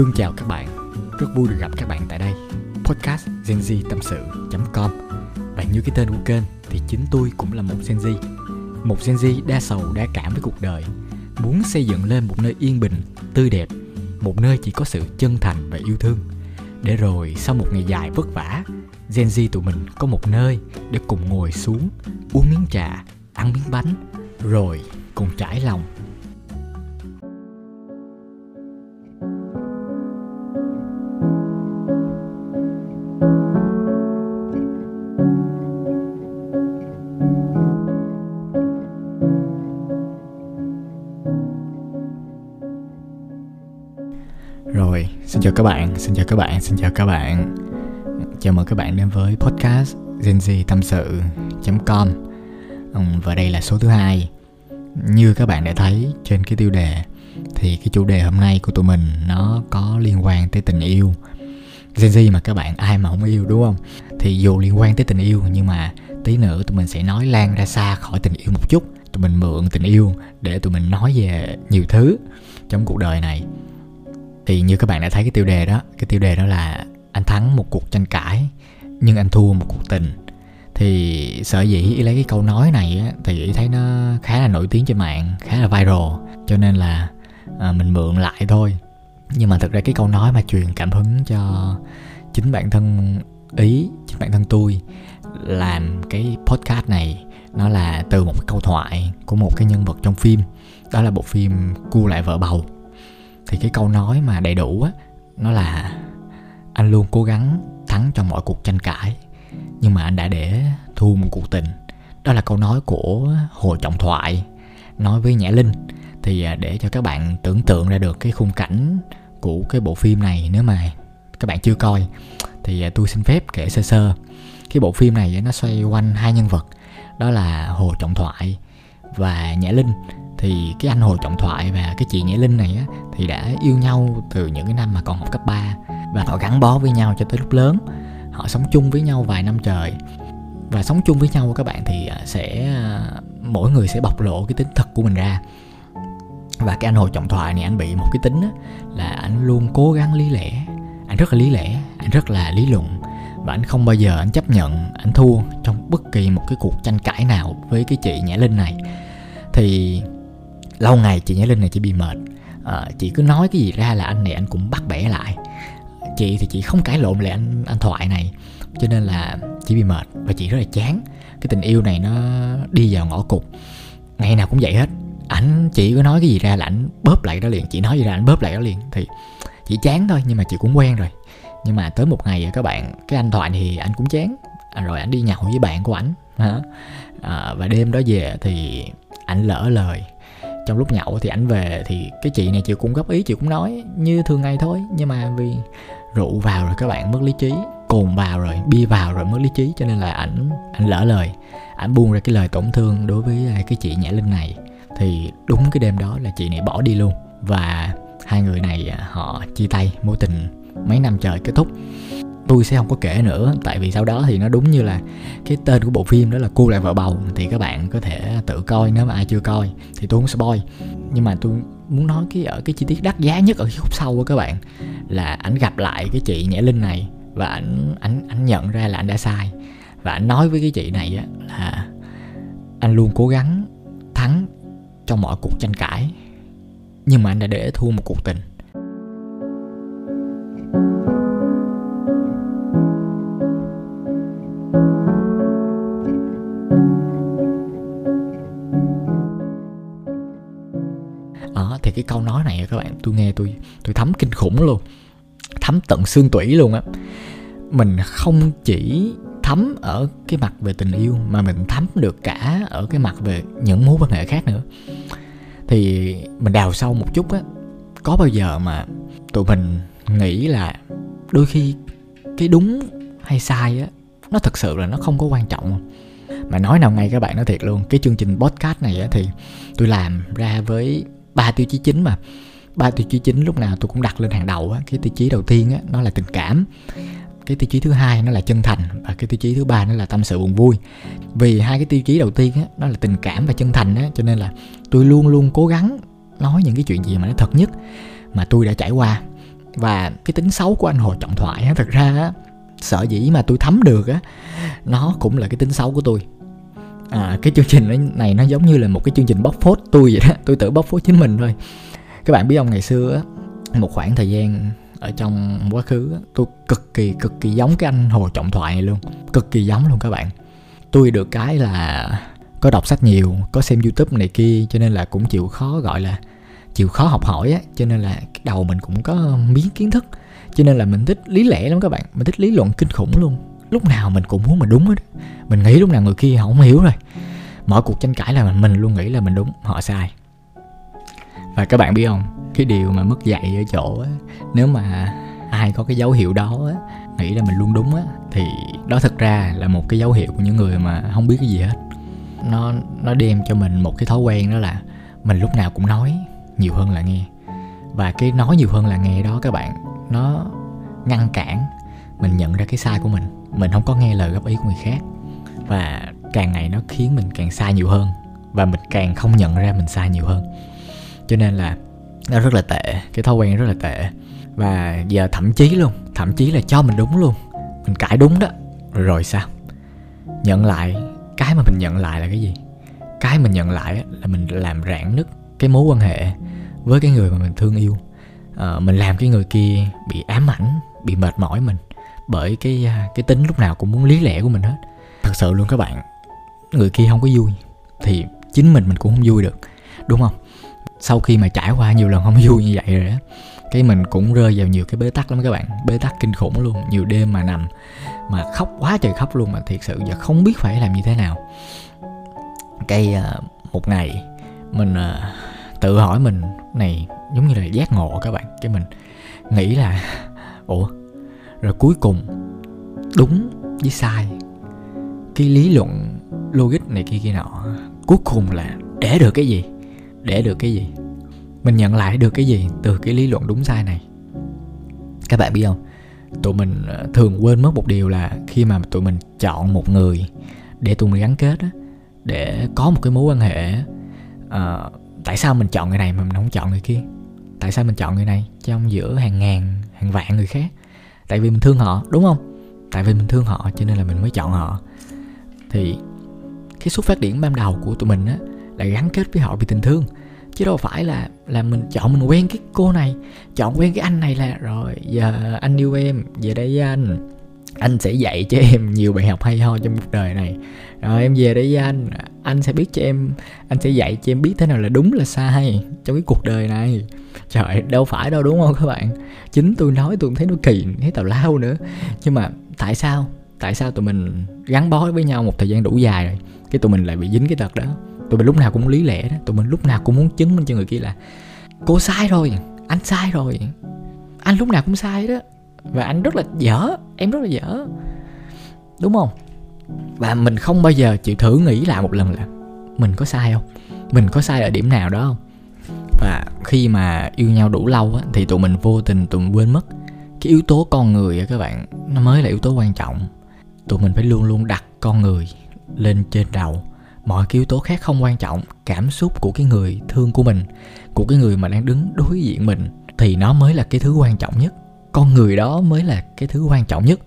Thương chào các bạn, rất vui được gặp các bạn tại đây. Podcast Gen Z tâm sự.com Và như cái tên của kênh thì chính tôi cũng là một Gen Z. Một Gen Z đa sầu đa cảm với cuộc đời. Muốn xây dựng lên một nơi yên bình, tươi đẹp. Một nơi chỉ có sự chân thành và yêu thương. Để rồi sau một ngày dài vất vả Gen Z tụi mình có một nơi để cùng ngồi xuống Uống miếng trà, ăn miếng bánh Rồi cùng trải lòng xin chào các bạn, xin chào các bạn, xin chào các bạn. Chào mừng các bạn đến với podcast Gen Z tâm sự.com Và đây là số thứ hai. Như các bạn đã thấy trên cái tiêu đề Thì cái chủ đề hôm nay của tụi mình nó có liên quan tới tình yêu. Gen Z mà các bạn ai mà không yêu đúng không? Thì dù liên quan tới tình yêu nhưng mà tí nữa tụi mình sẽ nói lan ra xa khỏi tình yêu một chút. Tụi mình mượn tình yêu để tụi mình nói về nhiều thứ trong cuộc đời này thì như các bạn đã thấy cái tiêu đề đó cái tiêu đề đó là anh thắng một cuộc tranh cãi nhưng anh thua một cuộc tình. Thì sở dĩ ý lấy cái câu nói này á, thì ý thấy nó khá là nổi tiếng trên mạng khá là viral cho nên là à, mình mượn lại thôi. Nhưng mà thực ra cái câu nói mà truyền cảm hứng cho chính bản thân ý chính bản thân tôi làm cái podcast này nó là từ một cái câu thoại của một cái nhân vật trong phim. Đó là bộ phim cua lại vợ bầu thì cái câu nói mà đầy đủ á, nó là anh luôn cố gắng thắng trong mọi cuộc tranh cãi. Nhưng mà anh đã để thua một cuộc tình. Đó là câu nói của hồ trọng thoại. Nói với nhã linh. Thì à, để cho các bạn tưởng tượng ra được cái khung cảnh của cái bộ phim này nếu mà các bạn chưa coi. Thì à, tôi xin phép kể sơ sơ. Cái bộ phim này nó xoay quanh hai nhân vật. Đó là hồ trọng thoại và nhã linh thì cái anh Hồ Trọng Thoại và cái chị Nhã Linh này á thì đã yêu nhau từ những cái năm mà còn học cấp 3 và họ gắn bó với nhau cho tới lúc lớn. Họ sống chung với nhau vài năm trời. Và sống chung với nhau các bạn thì à, sẽ à, mỗi người sẽ bộc lộ cái tính thật của mình ra. Và cái anh Hồ Trọng Thoại này anh bị một cái tính á, là anh luôn cố gắng lý lẽ. Anh rất là lý lẽ, anh rất là lý luận và anh không bao giờ anh chấp nhận anh thua trong bất kỳ một cái cuộc tranh cãi nào với cái chị Nhã Linh này thì lâu ngày chị nhã linh này chị bị mệt. À, chị cứ nói cái gì ra là anh này anh cũng bắt bẻ lại. Chị thì chị không cãi lộn lại anh anh thoại này cho nên là chị bị mệt và chị rất là chán. Cái tình yêu này nó đi vào ngõ cụt. Ngày nào cũng vậy hết. Ảnh chị cứ nói cái gì ra là ảnh bóp lại đó liền. Chị nói gì ra ảnh bóp lại đó liền. Thì chị chán thôi nhưng mà chị cũng quen rồi. Nhưng mà tới một ngày các bạn cái anh thoại thì anh cũng chán. À, rồi anh đi nhậu với bạn của ảnh à, và đêm đó về thì ảnh lỡ lời trong lúc nhậu thì ảnh về thì cái chị này chị cũng góp ý, chị cũng nói như thường ngày thôi. Nhưng mà vì rượu vào rồi các bạn, mất lý trí, cồn vào rồi, bia vào rồi mất lý trí, cho nên là ảnh ảnh lỡ lời. Ảnh buông ra cái lời tổn thương đối với à, cái chị nhã linh này. Thì đúng cái đêm đó là chị này bỏ đi luôn. Và hai người này à, họ chia tay, mối tình mấy năm trời kết thúc tôi sẽ không có kể nữa, tại vì sau đó thì nó đúng như là cái tên của bộ phim đó là cô lại vợ bầu. Thì các bạn có thể tự coi, nếu mà ai chưa coi thì tôi không spoil. Nhưng mà tôi muốn nói cái, ở cái chi tiết đắt giá nhất ở cái khúc sau của các bạn, là ảnh gặp lại cái chị nhã linh này và ảnh ảnh ảnh nhận ra là anh đã sai. Và anh nói với cái chị này á là anh luôn cố gắng thắng trong mọi cuộc tranh cãi, nhưng mà anh đã để thua một cuộc tình. Cái câu nói này các bạn, tôi nghe tôi tôi thấm kinh khủng luôn. Thấm tận xương tủy luôn á. Mình không chỉ thấm ở cái mặt về tình yêu, mà mình thấm được cả ở cái mặt về những mối quan hệ khác nữa. Thì mình đào sâu một chút á, có bao giờ mà tụi mình nghĩ là đôi khi cái đúng hay sai á, nó thật sự là nó không có quan trọng không? Mà nói nào ngay các bạn nói thiệt luôn, cái chương trình podcast này á thì tôi làm ra với ba tiêu chí chính mà. Ba tiêu chí chính lúc nào tôi cũng đặt lên hàng đầu á, cái tiêu chí đầu tiên á, nó là tình cảm. Cái tiêu chí thứ hai nó là chân thành và cái tiêu chí thứ ba nó là tâm sự buồn vui. Vì hai cái tiêu chí đầu tiên á, nó là tình cảm và chân thành á, cho nên là tôi luôn luôn cố gắng nói những cái chuyện gì mà nó thật nhất mà tôi đã trải qua. Và cái tính xấu của anh hồ trọng thoại á, thật ra á sợ dĩ mà tôi thấm được á, nó cũng là cái tính xấu của tôi à, cái chương trình này nó giống như là một cái chương trình bóc phốt tôi vậy đó. Tôi tự bóc phốt chính mình thôi. Các bạn biết không ngày xưa á một khoảng thời gian ở trong quá khứ tôi cực kỳ cực kỳ giống cái anh hồ trọng thoại này luôn. Cực kỳ giống luôn các bạn. Tôi được cái là có đọc sách nhiều có xem youtube này kia cho nên là cũng chịu khó gọi là chịu khó học hỏi á. Cho nên là cái đầu mình cũng có miếng kiến thức. Cho nên là mình thích lý lẽ lắm các bạn. Mình thích lý luận kinh khủng luôn lúc nào mình cũng muốn mình đúng hết mình nghĩ lúc nào người kia họ không hiểu rồi. Mọi cuộc tranh cãi là mình, mình luôn nghĩ là mình đúng họ sai. Và các bạn biết không cái điều mà mất dạy ở chỗ á nếu mà ai có cái dấu hiệu đó á nghĩ là mình luôn đúng á thì đó thật ra là một cái dấu hiệu của những người mà không biết cái gì hết. Nó nó đem cho mình một cái thói quen đó là mình lúc nào cũng nói nhiều hơn là nghe. Và cái nói nhiều hơn là nghe đó các bạn nó ngăn cản mình nhận ra cái sai của mình mình không có nghe lời góp ý của người khác. Và càng ngày nó khiến mình càng sai nhiều hơn. Và mình càng không nhận ra mình sai nhiều hơn. Cho nên là nó rất là tệ. Cái thói quen rất là tệ. Và giờ thậm chí luôn thậm chí là cho mình đúng luôn. Mình cãi đúng đó. Rồi, rồi sao? Nhận lại cái mà mình nhận lại là cái gì? Cái mình nhận lại là mình làm rạn nứt cái mối quan hệ với cái người mà mình thương yêu. À, mình làm cái người kia bị ám ảnh bị mệt mỏi mình bởi cái à, cái tính lúc nào cũng muốn lý lẽ của mình hết. Thật sự luôn các bạn, người kia không có vui thì chính mình mình cũng không vui được, đúng không? Sau khi mà trải qua nhiều lần không vui như vậy rồi á, cái mình cũng rơi vào nhiều cái bế tắc lắm các bạn, bế tắc kinh khủng luôn. Nhiều đêm mà nằm mà khóc quá trời khóc luôn mà thiệt sự giờ không biết phải làm như thế nào. Cái à, một ngày mình à, tự hỏi mình, này, giống như là giác ngộ các bạn, cái mình nghĩ là, ủa rồi cuối cùng đúng với sai. Cái lý luận logic này kia kia nọ cuối cùng là để được cái gì? Để được cái gì? Mình nhận lại được cái gì từ cái lý luận đúng sai này? Các bạn biết không? Tụi mình ờ, thường quên mất một điều là khi mà tụi mình chọn một người để tụi mình gắn kết để có một cái mối quan hệ uh, tại sao mình chọn người này mà mình không chọn người kia? Tại sao mình chọn người này? Trong giữa hàng ngàn hàng vạn người khác tại vì mình thương họ, đúng không? Tại vì mình thương họ, cho nên là mình mới chọn họ. Thì cái xuất phát điểm ban đầu của tụi mình á, là gắn kết với họ vì tình thương. Chứ đâu phải là là mình chọn, mình quen cái cô này, chọn quen cái anh này là, rồi, giờ anh yêu em, về đây với anh. Anh sẽ dạy cho em nhiều bài học hay ho trong cuộc đời này rồi em về đây với anh. Anh sẽ biết cho em, anh sẽ dạy cho em biết thế nào là đúng, là sai trong cái cuộc đời này. Trời đâu phải đâu, đúng không các bạn? Chính tôi nói tôi cũng thấy nó kỳ, thấy tào lao nữa. Nhưng mà tại sao? Tại sao tụi mình gắn bó với nhau một thời gian đủ dài rồi, cái tụi mình lại bị dính cái tật đó? Tụi mình lúc nào cũng lý lẽ đó, tụi mình lúc nào cũng muốn chứng minh cho người kia là cô sai rồi, anh sai rồi. Anh lúc nào cũng sai đó. Và anh rất là dở, em rất là dở. Đúng không? Và mình không bao giờ chịu thử nghĩ lại một lần là mình có sai không? Mình có sai ở điểm nào đó không? Và khi mà yêu nhau đủ lâu á, thì tụi mình vô tình tụi mình quên mất. Cái yếu tố con người á các bạn nó mới là yếu tố quan trọng. Tụi mình phải luôn luôn đặt con người lên trên đầu. Mọi cái yếu tố khác không quan trọng cảm xúc của cái người thương của mình của cái người mà đang đứng đối diện mình thì nó mới là cái thứ quan trọng nhất. Con người đó mới là cái thứ quan trọng nhất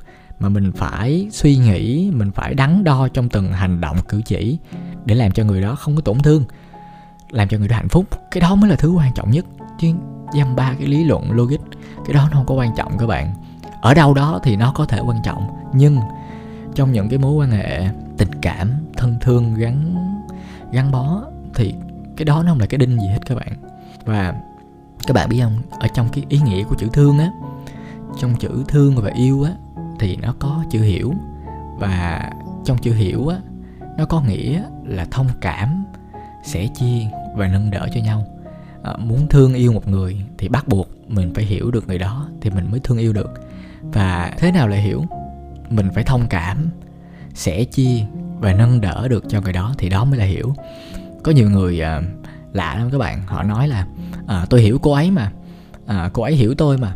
mà mình phải suy nghĩ, mình phải đắn đo trong từng hành động cử chỉ để làm cho người đó không có tổn thương, làm cho người đó hạnh phúc. Cái đó mới là thứ quan trọng nhất. Chứ dăm ba cái lý luận logic, cái đó nó không có quan trọng các bạn. Ở đâu đó thì nó có thể quan trọng, nhưng trong những cái mối quan hệ tình cảm, thân thương, gắn gắn bó thì cái đó nó không là cái đinh gì hết các bạn. Và các bạn biết không? Ở trong cái ý nghĩa của chữ thương á, trong chữ thương và yêu á thì nó có chữ hiểu. Và trong chữ hiểu á nó có nghĩa là thông cảm sẻ chia và nâng đỡ cho nhau. À, muốn thương yêu một người thì bắt buộc mình phải hiểu được người đó thì mình mới thương yêu được. Và thế nào là hiểu? Mình phải thông cảm sẻ chia và nâng đỡ được cho người đó thì đó mới là hiểu. Có nhiều người à, lạ lắm các bạn họ nói là à, tôi hiểu cô ấy mà à, cô ấy hiểu tôi mà.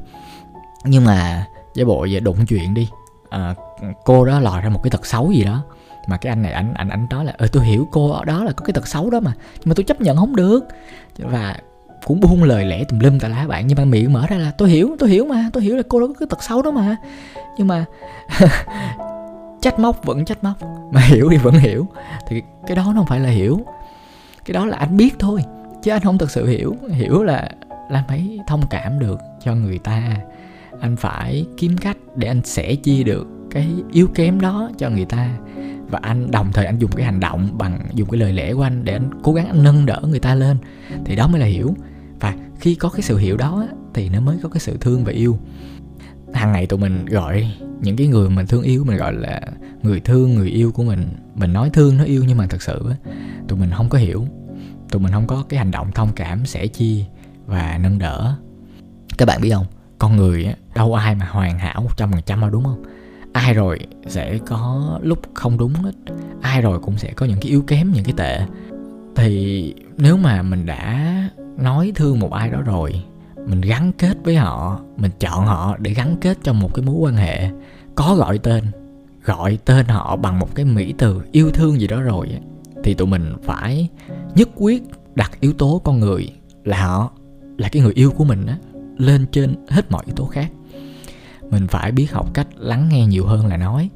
Nhưng mà giả bộ giờ đụng chuyện đi à, cô đó lòi ra một cái tật xấu gì đó. Mà cái anh này anh anh anh nói là ờ tôi hiểu cô đó là có cái tật xấu đó mà nhưng mà tôi chấp nhận không được. Và cũng buông lời lẽ tùm lum tà lá bạn nhưng mà miệng mở ra là tôi hiểu tôi hiểu mà tôi hiểu là cô đó có cái tật xấu đó mà. Nhưng mà trách móc vẫn trách móc mà hiểu thì vẫn hiểu. Thì cái đó nó không phải là hiểu. Cái đó là anh biết thôi chứ anh không thực sự hiểu. Hiểu là là phải thông cảm được cho người ta anh phải kiếm cách để anh sẻ chia được cái yếu kém đó cho người ta. Và anh đồng thời anh dùng cái hành động bằng, dùng cái lời lẽ của anh để anh cố gắng anh nâng đỡ người ta lên. Thì đó mới là hiểu. Và khi có cái sự hiểu đó thì nó mới có cái sự thương và yêu. Hàng ngày tụi mình gọi những cái người mình thương yêu, mình gọi là người thương, người yêu của mình. Mình nói thương nó yêu nhưng mà thật sự tụi mình không có hiểu. Tụi mình không có cái hành động thông cảm, sẻ chia và nâng đỡ. Các bạn biết không? Con người đâu ai mà hoàn hảo một trăm phần trăm đâu, đúng không? Ai rồi sẽ có lúc không đúng hết ai rồi cũng sẽ có những cái yếu kém, những cái tệ. Thì nếu mà mình đã nói thương một ai đó rồi, mình gắn kết với họ, mình chọn họ để gắn kết trong một cái mối quan hệ, có gọi tên gọi tên họ bằng một cái mỹ từ yêu thương gì đó rồi thì tụi mình phải nhất quyết đặt yếu tố con người là họ, là cái người yêu của mình á lên trên hết mọi yếu tố khác. Mình phải biết học cách lắng nghe nhiều hơn là nói.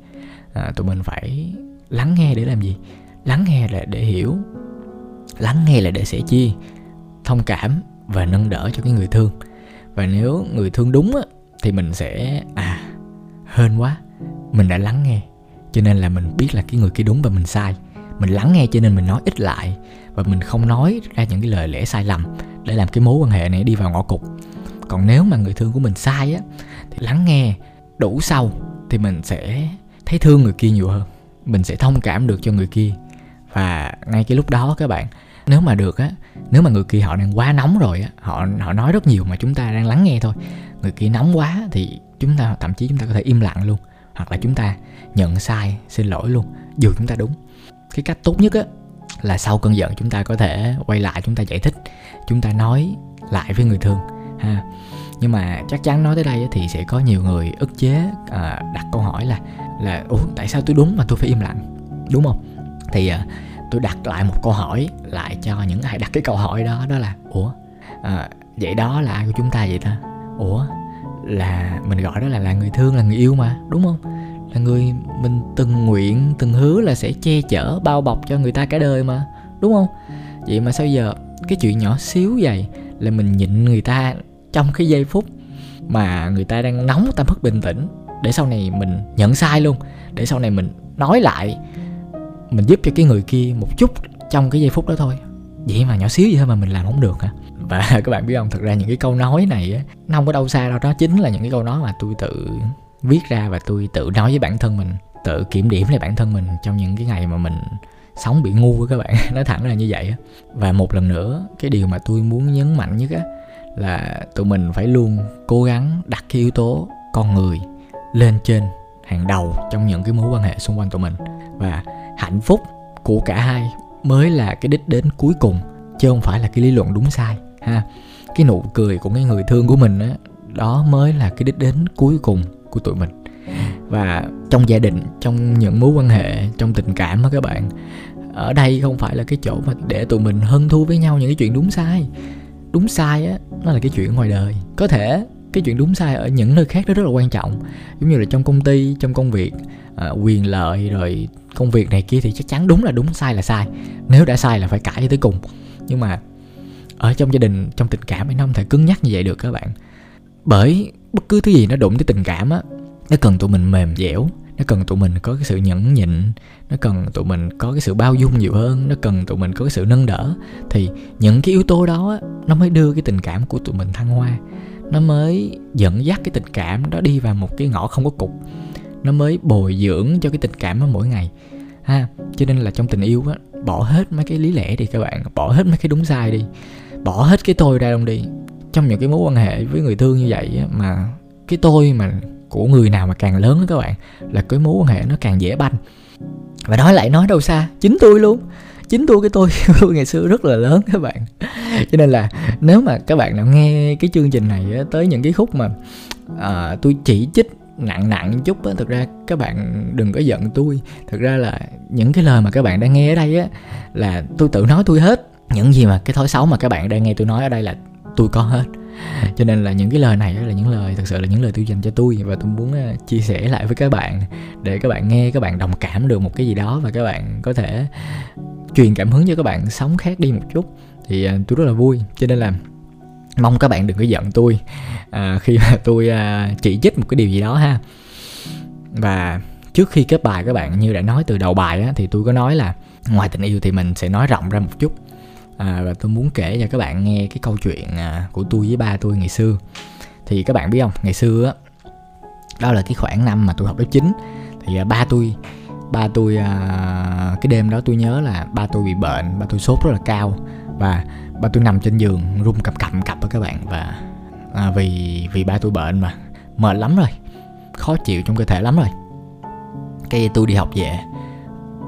À, tụi mình phải lắng nghe để làm gì? Lắng nghe là để hiểu lắng nghe là để sẻ chia thông cảm và nâng đỡ cho cái người thương. Và nếu người thương đúng á, thì mình sẽ à hên quá mình đã lắng nghe. Cho nên là mình biết là cái người kia đúng và mình sai. Mình lắng nghe cho nên mình nói ít lại và mình không nói ra những cái lời lẽ sai lầm để làm cái mối quan hệ này đi vào ngõ cụt còn nếu mà người thương của mình sai á, thì lắng nghe, đủ sâu thì mình sẽ thấy thương người kia nhiều hơn. Mình sẽ thông cảm được cho người kia. Và ngay cái lúc đó các bạn, nếu mà được á, nếu mà người kia họ đang quá nóng rồi á, họ họ nói rất nhiều mà chúng ta đang lắng nghe thôi. Người kia nóng quá thì chúng ta, thậm chí chúng ta có thể im lặng luôn. Hoặc là chúng ta nhận sai, xin lỗi luôn, dù chúng ta đúng. Cái cách tốt nhất á, là sau cơn giận chúng ta có thể quay lại, chúng ta giải thích, chúng ta nói lại với người thương ha. Nhưng mà chắc chắn nói tới đây thì sẽ có nhiều người ức chế à, đặt câu hỏi là là ủa tại sao tôi đúng mà tôi phải im lặng? Đúng không? Thì à, tôi đặt lại một câu hỏi lại cho những ai đặt cái câu hỏi đó đó là ủa à, vậy đó là ai của chúng ta vậy ta? Ủa là mình gọi đó là là người thương là người yêu mà. Đúng không? Là người mình từng nguyện từng hứa là sẽ che chở bao bọc cho người ta cả đời mà. Đúng không? Vậy mà sao giờ cái chuyện nhỏ xíu vậy là mình nhịn người ta trong cái giây phút mà người ta đang nóng ta mất bình tĩnh, để sau này mình nhận sai luôn, để sau này mình nói lại, mình giúp cho cái người kia một chút trong cái giây phút đó thôi. Vậy mà nhỏ xíu vậy thôi mà mình làm không được hả? Và các bạn biết không, thật ra những cái câu nói này á, nó không có đâu xa đâu đó chính là những cái câu nói mà tôi tự viết ra và tôi tự nói với bản thân mình, tự kiểm điểm lại bản thân mình trong những cái ngày mà mình sống bị ngu với các bạn. Nói thẳng là như vậy á. Và một lần nữa, cái điều mà tôi muốn nhấn mạnh nhất á là tụi mình phải luôn cố gắng đặt cái yếu tố con người lên trên hàng đầu trong những cái mối quan hệ xung quanh tụi mình. Và hạnh phúc của cả hai mới là cái đích đến cuối cùng, chứ không phải là cái lý luận đúng sai, ha. Cái nụ cười của cái người thương của mình á, đó mới là cái đích đến cuối cùng của tụi mình. Và trong gia đình, trong những mối quan hệ, trong tình cảm á các bạn, ở đây không phải là cái chỗ mà để tụi mình hân thua với nhau những cái chuyện đúng sai đúng sai á nó là cái chuyện ngoài đời. Có thể cái chuyện đúng sai ở những nơi khác nó rất là quan trọng. Giống như là trong công ty trong công việc à, quyền lợi rồi công việc này kia thì chắc chắn đúng là đúng sai là sai. Nếu đã sai là phải cãi cho tới cùng. Nhưng mà ở trong gia đình trong tình cảm thì nó không thể cứng nhắc như vậy được các bạn. Bởi bất cứ thứ gì nó đụng tới tình cảm á nó cần tụi mình mềm dẻo nó cần tụi mình có cái sự nhẫn nhịn nó cần tụi mình có cái sự bao dung nhiều hơn nó cần tụi mình có cái sự nâng đỡ. Thì những cái yếu tố đó nó mới đưa cái tình cảm của tụi mình thăng hoa. Nó mới dẫn dắt cái tình cảm đó đi vào một cái ngõ không có cục. Nó mới bồi dưỡng cho cái tình cảm đó mỗi ngày. Ha cho nên là trong tình yêu á bỏ hết mấy cái lý lẽ đi các bạn bỏ hết mấy cái đúng sai đi bỏ hết cái tôi ra luôn đi. Trong những cái mối quan hệ với người thương như vậy á, mà cái tôi mà của người nào mà càng lớn đó các bạn là cái mối quan hệ nó càng dễ banh. Và nói lại nói đâu xa chính tôi luôn. Chính tôi cái tôi ngày xưa rất là lớn các bạn. Cho nên là nếu mà các bạn nào nghe cái chương trình này tới những cái khúc mà à, tôi chỉ trích nặng nặng chút á thực ra các bạn đừng có giận tôi. Thực ra là những cái lời mà các bạn đang nghe ở đây á là tôi tự nói tôi hết. Những gì mà cái thói xấu mà các bạn đang nghe tôi nói ở đây là tôi có hết cho nên là những cái lời này là những lời thật sự là những lời tôi dành cho tôi. Và tôi muốn à, chia sẻ lại với các bạn để các bạn nghe các bạn đồng cảm được một cái gì đó và các bạn có thể truyền cảm hứng cho các bạn sống khác đi một chút. Thì à, tôi rất là vui. Cho nên là mong các bạn đừng có giận tôi à, khi mà tôi à, chỉ trích một cái điều gì đó ha. Và trước khi kết bài các bạn như đã nói từ đầu bài á, thì tôi có nói là ngoài tình yêu thì mình sẽ nói rộng ra một chút à, và tôi muốn kể cho các bạn nghe cái câu chuyện à, của tôi với ba tôi ngày xưa. Thì các bạn biết không? Ngày xưa á đó là cái khoảng năm mà tôi học lớp 9 thì à, ba tôi ba tôi à, cái đêm đó tôi nhớ là ba tôi bị bệnh ba tôi sốt rất là cao và ba tôi nằm trên giường run cập cặp đó các bạn. Và à, vì vì ba tôi bệnh mà mệt lắm rồi khó chịu trong cơ thể lắm rồi. Cái tôi đi học về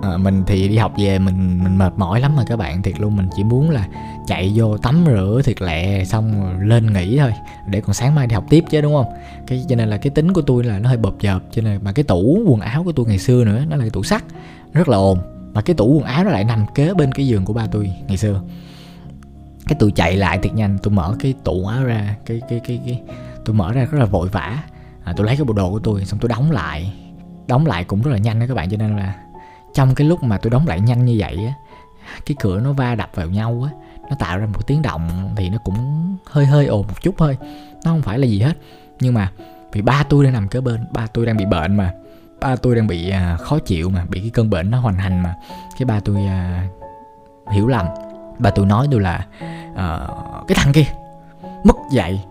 à, mình thì đi học về mình mình mệt mỏi lắm mà các bạn thiệt luôn. Mình chỉ muốn là chạy vô tắm rửa thiệt lẹ xong rồi lên nghỉ thôi để còn sáng mai đi học tiếp chứ đúng không? Cái cho nên là cái tính của tôi là nó hơi bợp chợp cho nên mà cái tủ quần áo của tôi ngày xưa nữa nó là cái tủ sắt rất là ồn. Mà cái tủ quần áo nó lại nằm kế bên cái giường của ba tôi ngày xưa. Cái tôi chạy lại thiệt nhanh tôi mở cái tủ áo ra cái cái cái cái tôi mở ra rất là vội vã. À, tôi lấy cái bộ đồ của tôi xong tôi đóng lại đóng lại cũng rất là nhanh đó các bạn cho nên là trong cái lúc mà tôi đóng lại nhanh như vậy á cái cửa nó va đập vào nhau á nó tạo ra một tiếng động thì nó cũng hơi hơi ồn một chút thôi nó không phải là gì hết. Nhưng mà vì ba tôi đang nằm kế bên ba tôi đang bị bệnh mà ba tôi đang bị à, khó chịu mà bị cái cơn bệnh nó hoành hành mà cái ba tôi à, hiểu lầm. Ba tôi nói tôi là à, cái thằng kia mất dạy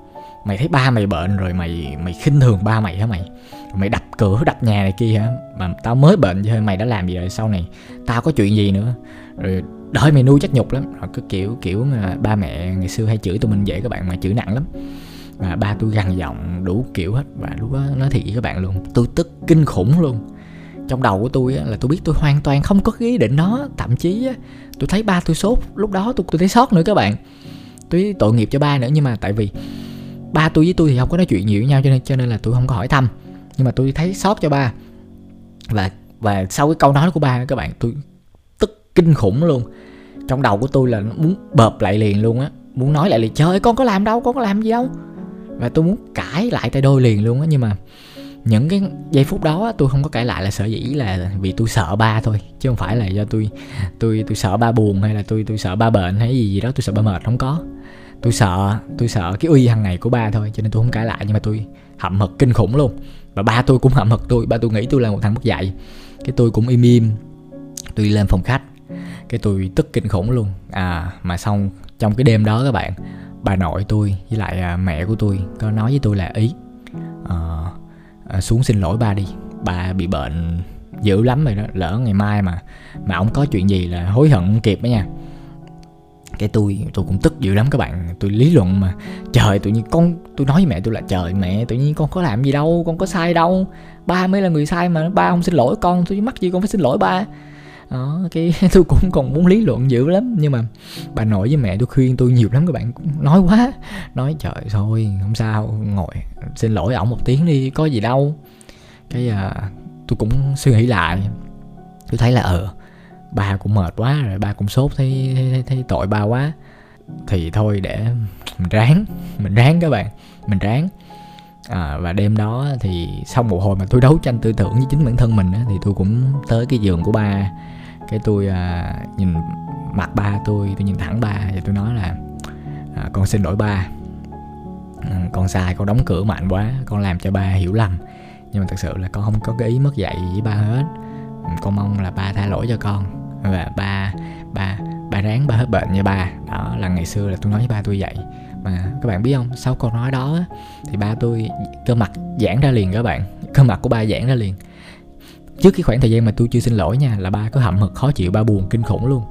mày thấy ba mày bệnh rồi mày mày khinh thường ba mày hả mày? Mày đập cửa đập nhà này kia hả? Mà tao mới bệnh thôi mày đã làm gì rồi? Sau này tao có chuyện gì nữa? Rồi đợi mày nuôi chắc nhục lắm. Rồi cứ kiểu kiểu mà ba mẹ ngày xưa hay chửi tụi mình dễ các bạn mà chửi nặng lắm. Và ba tôi gằn giọng đủ kiểu hết. Và lúc đó nói thiệt với các bạn luôn tôi tức kinh khủng luôn. Trong đầu của tôi á, là tôi biết tôi hoàn toàn không có cái ý định đó. Thậm chí á, tôi thấy ba tôi sốt. Lúc đó tôi tôi thấy sót nữa các bạn. Tôi tội nghiệp cho ba nữa nhưng mà tại vì ba tôi với tôi thì không có nói chuyện nhiều với nhau cho nên cho nên là tôi không có hỏi thăm nhưng mà tôi thấy sót cho ba. Và và sau cái câu nói của ba các bạn, tôi tức kinh khủng luôn. Trong đầu của tôi là muốn bợp lại liền luôn á. Muốn nói lại liền, trời ơi, con có làm đâu, con có làm gì đâu. Và tôi muốn cãi lại tay đôi liền luôn á. Nhưng mà những cái giây phút đó tôi không có cãi lại là sợ dĩ là vì tôi sợ ba thôi. Chứ không phải là do tôi tôi tôi sợ ba buồn hay là tôi tôi sợ ba bệnh hay gì gì đó, tôi sợ ba mệt, không có. Tôi sợ tôi sợ cái uy hàng ngày của ba thôi, cho nên tôi không cãi lại. Nhưng mà tôi hậm hực kinh khủng luôn. Và ba tôi cũng hậm hực tôi ba tôi nghĩ tôi là một thằng mất dạy. Cái tôi cũng im im. Tôi đi lên phòng khách. Cái tôi tức kinh khủng luôn. À mà xong trong cái đêm đó các bạn bà nội tôi với lại à, mẹ của tôi có nói với tôi là ý à, à, xuống xin lỗi ba đi. Ba bị bệnh dữ lắm rồi đó lỡ ngày mai mà mà ông có chuyện gì là hối hận không kịp đó nha cái tôi tôi cũng tức dữ lắm các bạn. Tôi lý luận mà. Trời tự nhiên con tôi nói với mẹ tôi là trời mẹ tự nhiên con có làm gì đâu con có sai đâu. Ba mới là người sai mà ba không xin lỗi con. Tôi mắc gì con phải xin lỗi ba? Đó cái tôi cũng còn muốn lý luận dữ lắm. Nhưng mà bà nội với mẹ tôi khuyên tôi nhiều lắm các bạn. Nói quá. Nói trời thôi không sao ngồi xin lỗi ổng một tiếng đi có gì đâu. Cái à, tôi cũng suy nghĩ lại. Tôi thấy là ờ ba cũng mệt quá rồi ba cũng sốt thấy, thấy, thấy tội ba quá. Thì thôi để mình ráng mình ráng các bạn mình ráng. À, và đêm đó thì sau một hồi mà tôi đấu tranh tư tưởng với chính bản thân mình á, thì tôi cũng tới cái giường của ba. Cái tôi à, nhìn mặt ba tôi tôi nhìn thẳng ba và tôi nói là à, con xin lỗi ba. À, con sai con đóng cửa mạnh quá con làm cho ba hiểu lầm. Nhưng mà thật sự là con không có cái ý mất dạy với ba hết. Ừ, con mong là ba tha lỗi cho con và ba ba ba ráng ba hết bệnh nha ba. Đó là ngày xưa là tôi nói với ba tôi vậy. Mà các bạn biết không sau câu nói đó thì ba tôi cơ mặt giãn ra liền các bạn. Cơ mặt của ba giãn ra liền. Trước cái khoảng thời gian mà tôi chưa xin lỗi nha là ba có hậm hực khó chịu ba buồn kinh khủng luôn.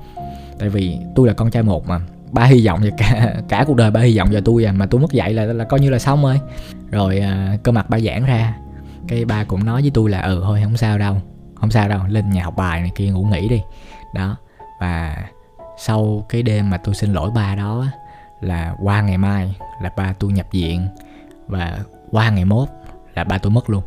Tại vì tôi là con trai một mà. Ba hy vọng về cả cả cuộc đời ba hy vọng vào tôi à. Mà tôi mất dạy là là coi như là xong rồi. Rồi à, cơ mặt ba giãn ra. Cái ba cũng nói với tôi là ừ thôi không sao đâu. Không sao đâu lên nhà học bài này kia ngủ nghỉ đi đó, và sau cái đêm mà tôi xin lỗi ba đó là qua ngày mai là ba tôi nhập viện. Và qua ngày mốt là ba tôi mất luôn.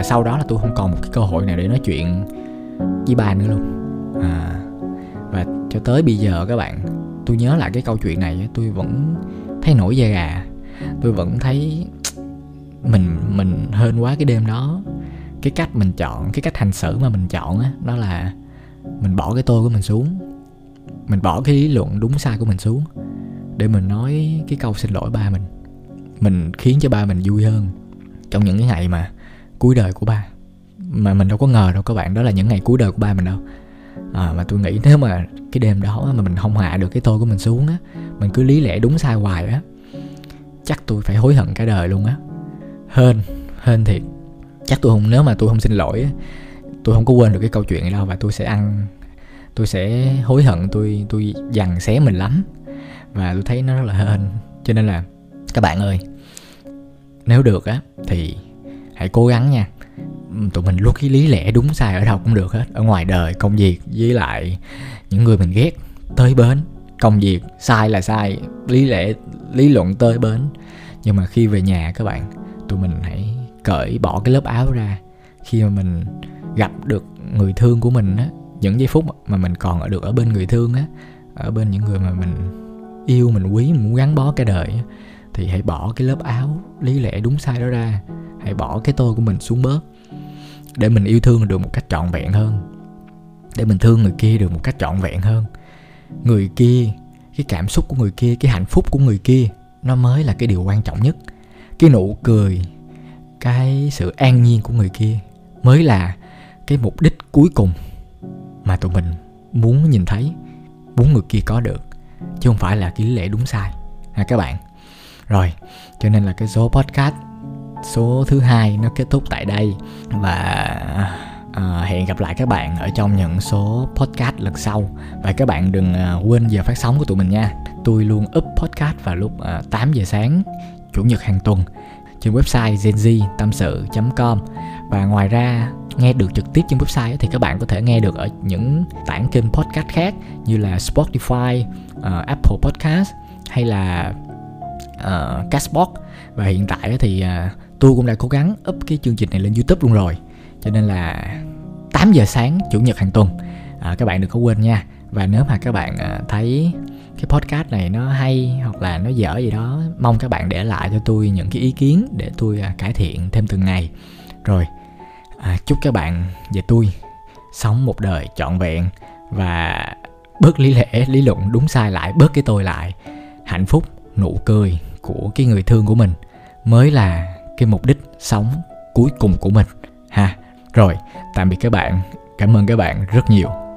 Và sau đó là tôi không còn một cái cơ hội nào để nói chuyện với ba nữa luôn. À, và cho tới bây giờ các bạn tôi nhớ lại cái câu chuyện này tôi vẫn thấy nổi da gà. Tôi vẫn thấy mình mình hên quá cái đêm đó. Cái cách mình chọn cái cách hành xử mà mình chọn á đó là mình bỏ cái tôi của mình xuống. Mình bỏ cái lý luận đúng sai của mình xuống để mình nói cái câu xin lỗi ba mình. Mình khiến cho ba mình vui hơn trong những cái ngày mà cuối đời của ba. Mà mình đâu có ngờ đâu các bạn đó là những ngày cuối đời của ba mình đâu. À, mà tôi nghĩ nếu mà cái đêm đó mà mình không hạ được cái tôi của mình xuống á mình cứ lý lẽ đúng sai hoài á chắc tôi phải hối hận cả đời luôn á. Hên hên thiệt. Chắc tôi không nếu mà tôi không xin lỗi tôi không có quên được cái câu chuyện này đâu và tôi sẽ ăn tôi sẽ hối hận tôi tôi dằn xé mình lắm. Và tôi thấy nó rất là hên. Cho nên là các bạn ơi nếu được á thì hãy cố gắng nha. Ừ, tụi mình luôn cái lý lẽ đúng sai ở đâu cũng được hết. Ở ngoài đời công việc với lại những người mình ghét tới bến. Công việc sai là sai lý lẽ lý luận tới bến. Nhưng mà khi về nhà các bạn tụi mình hãy cởi bỏ cái lớp áo ra. Khi mà mình gặp được người thương của mình á những giây phút mà mình còn ở được ở bên người thương á ở bên những người mà mình yêu mình quý mình muốn gắn bó cái đời á, thì hãy bỏ cái lớp áo lý lẽ đúng sai đó ra. Hãy bỏ cái tôi của mình xuống bớt để mình yêu thương được một cách trọn vẹn hơn. Để mình thương người kia được một cách trọn vẹn hơn. Người kia, cái cảm xúc của người kia, cái hạnh phúc của người kia, nó mới là cái điều quan trọng nhất. Cái nụ cười, cái sự an nhiên của người kia mới là cái mục đích cuối cùng mà tụi mình muốn nhìn thấy, muốn người kia có được. Chứ không phải là cái lý lẽ đúng sai ha các bạn rồi cho nên là cái số podcast số thứ hai nó kết thúc tại đây. Và à, hẹn gặp lại các bạn ở trong những số podcast lần sau. Và các bạn đừng à, quên giờ phát sóng của tụi mình nha. Tôi luôn up podcast vào lúc à, 8 giờ sáng chủ nhật hàng tuần trên website genz tâm sự com. Và ngoài ra nghe được trực tiếp trên website thì các bạn có thể nghe được ở những tảng kênh podcast khác như là Spotify, uh, Apple Podcast hay là uh, Cashbox. Và hiện tại thì uh, tôi cũng đã cố gắng up cái chương trình này lên YouTube luôn rồi. Cho nên là 8 giờ sáng chủ nhật hàng tuần. Uh, các bạn đừng có quên nha. Và nếu mà các bạn uh, thấy cái podcast này nó hay hoặc là nó dở gì đó mong các bạn để lại cho tôi những cái ý kiến để tôi uh, cải thiện thêm từng ngày. Rồi uh, chúc các bạn và tôi sống một đời trọn vẹn và bớt lý lẽ lý luận đúng sai lại bớt cái tôi lại. Hạnh phúc nụ cười của cái người thương của mình mới là cái mục đích sống cuối cùng của mình. Ha, rồi, tạm biệt các bạn. Cảm ơn các bạn rất nhiều.